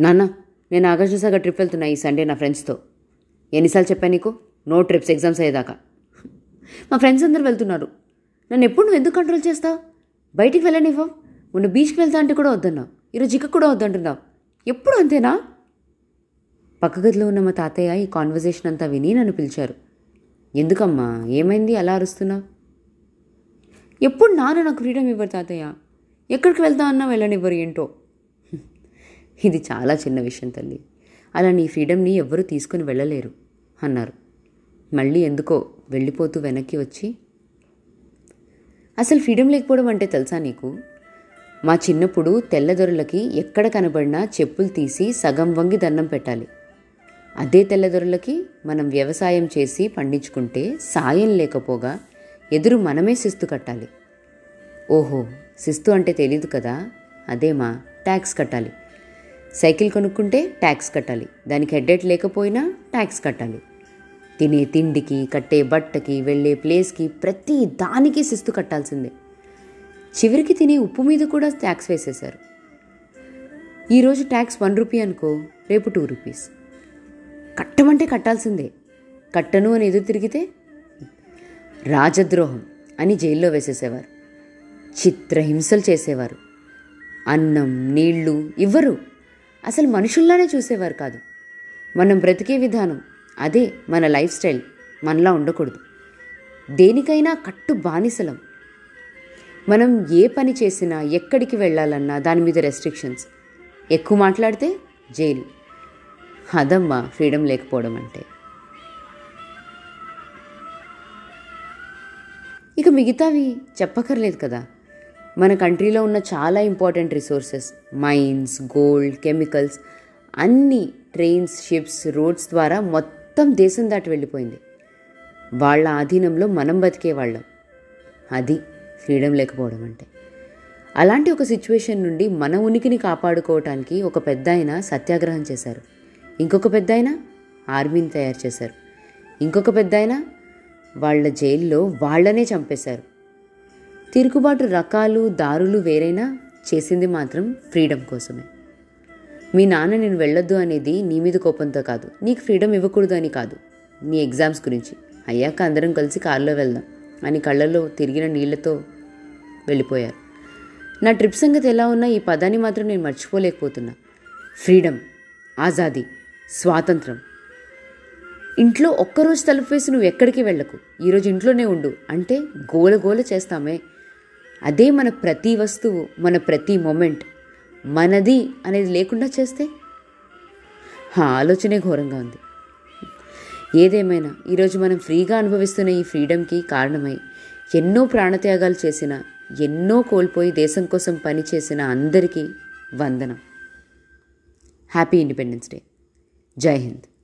నాన్న నేను నాగార్జున ట్రిప్ వెళ్తున్నా ఈ సండే నా ఫ్రెండ్స్తో ఎన్నిసార్లు చెప్పాను నీకు? నో ట్రిప్స్ ఎగ్జామ్స్ అయ్యేదాకా. మా ఫ్రెండ్స్ అందరు వెళ్తున్నారు. నన్ను ఎప్పుడు నువ్వు ఎందుకు కంట్రోల్ చేస్తావు? బయటికి వెళ్ళనివ్వవు. మొన్న బీచ్కి వెళ్తా అంటే కూడా వద్దన్నావు ఈరోజు ఇక కూడా వద్దంటున్నావు. ఎప్పుడు అంతేనా? పక్క గదిలో ఉన్న మా తాతయ్య ఈ కాన్వర్జేషన్ అంతా విని నన్ను పిలిచారు. ఎందుకమ్మా ఏమైంది? అలా అరుస్తున్నావు? ఎప్పుడు నాన్న నాకు ఫ్రీడమ్ ఇవ్వరు తాతయ్య. ఎక్కడికి వెళ్తా అన్నా వెళ్ళనివ్వరు ఏంటో. ఇది చాలా చిన్న విషయం తల్లి. అలా నీ ఫ్రీడమ్ని ఎవ్వరూ తీసుకుని వెళ్ళలేరు అన్నారు. మళ్ళీ ఎందుకో వెళ్ళిపోతూ వెనక్కి వచ్చి అసలు ఫ్రీడమ్ లేకపోవడం అంటే తెలుసా నీకు? మా చిన్నప్పుడు తెల్లదొరలకి ఎక్కడ కనబడినా చెప్పులు తీసి సగం వంగి దండం పెట్టాలి. అదే తెల్లదొరలకి మనం వ్యవసాయం చేసి పండించుకుంటే సాయం లేకపోగా ఎదురు మనమే శిస్తు కట్టాలి. ఓహో శిస్తు అంటే తెలీదు కదా? అదేమా? ట్యాక్స్ కట్టాలి. సైకిల్ కొనుక్కుంటే ట్యాక్స్ కట్టాలి. దానికి హెడ్డెట్ లేకపోయినా ట్యాక్స్ కట్టాలి. తినే తిండికి కట్టే బట్టకి వెళ్ళే ప్లేస్కి ప్రతి దానికి శిస్తు కట్టాల్సిందే. చివరికి తినే ఉప్పు మీద కూడా ట్యాక్స్ వేసేశారు. ఈరోజు ట్యాక్స్ వన్ రూపీ అనుకో రేపు టూ రూపీస్. కట్టమంటే కట్టాల్సిందే. కట్టను అని ఎదురు తిరిగితే రాజద్రోహం అని జైల్లో వేసేసేవారు. చిత్రహింసలు చేసేవారు. అన్నం నీళ్ళు ఇవ్వరు. అసలు మనుషుల్లానే చూసేవారు కాదు. మనం బ్రతికే విధానం అదే మన లైఫ్ స్టైల్. మనలా ఉండకూడదు. దేనికైనా కట్టు బానిసలం. మనం ఏ పని చేసినా ఎక్కడికి వెళ్ళాలన్నా దాని మీద రెస్ట్రిక్షన్స్ ఎక్కువ మాట్లాడితే జైలు. అదమ్మా ఫ్రీడమ్ లేకపోవడం అంటే. ఇక మిగతావి చెప్పకర్లేదు కదా. మన కంట్రీలో ఉన్న చాలా important resources mines gold chemicals అన్ని ట్రైన్స్ షిప్స్ రోడ్స్ ద్వారా మొత్తం దేశం దాటి వెళ్ళిపోయింది. వాళ్ళ ఆధీనంలో మనం బతికే వాళ్ళం. అది ఫ్రీడమ్ లేకపోవడం అంటే. అలాంటి ఒక సిచ్యువేషన్ నుండి మన ఉనికిని కాపాడుకోవటానికి ఒక పెద్ద ఆయన సత్యాగ్రహం చేశారు. ఇంకొక పెద్ద ఆయన ఆర్మీని తయారు చేశారు. ఇంకొక పెద్ద ఆయన వాళ్ళ జైల్లో వాళ్ళనే చంపేశారు. తిరుగుబాటు రకాలు దారులు వేరైనా చేసింది మాత్రం ఫ్రీడమ్ కోసమే. మీ నాన్న నేను వెళ్ళొద్దు అనేది నీ మీద కోపంతో కాదు. నీకు ఫ్రీడమ్ ఇవ్వకూడదు అని కాదు. నీ ఎగ్జామ్స్ గురించి. అయ్యాక అందరం కలిసి కారులో వెళ్దాం అని కళ్ళల్లో తిరిగిన నీళ్ళతో వెళ్ళిపోయారు. నా ట్రిప్ సంగతి ఎలా ఉన్నా ఈ పదాన్ని మాత్రం నేను మర్చిపోలేకపోతున్నా. ఫ్రీడమ్ ఆజాదీ స్వాతంత్రం. ఇంట్లో ఒక్కరోజు తలుపు వేసి నువ్వు ఎక్కడికి వెళ్ళకు. ఈరోజు ఇంట్లోనే ఉండు. అంటే గోల గోల చేస్తామే. అదే మన ప్రతి వస్తువు మన ప్రతి మూమెంట్ మనది అనేది లేకుండా చేస్తే? ఆలోచనే ఘోరంగా ఉంది. ఏదేమైనా ఈరోజు మనం ఫ్రీగా అనుభవిస్తున్న ఈ ఫ్రీడమ్కి కారణమై ఎన్నో ప్రాణత్యాగాలు చేసిన ఎన్నో కోల్పోయి దేశం కోసం పనిచేసిన అందరికీ వందనం. హ్యాపీ ఇండిపెండెన్స్ డే జై హింద్.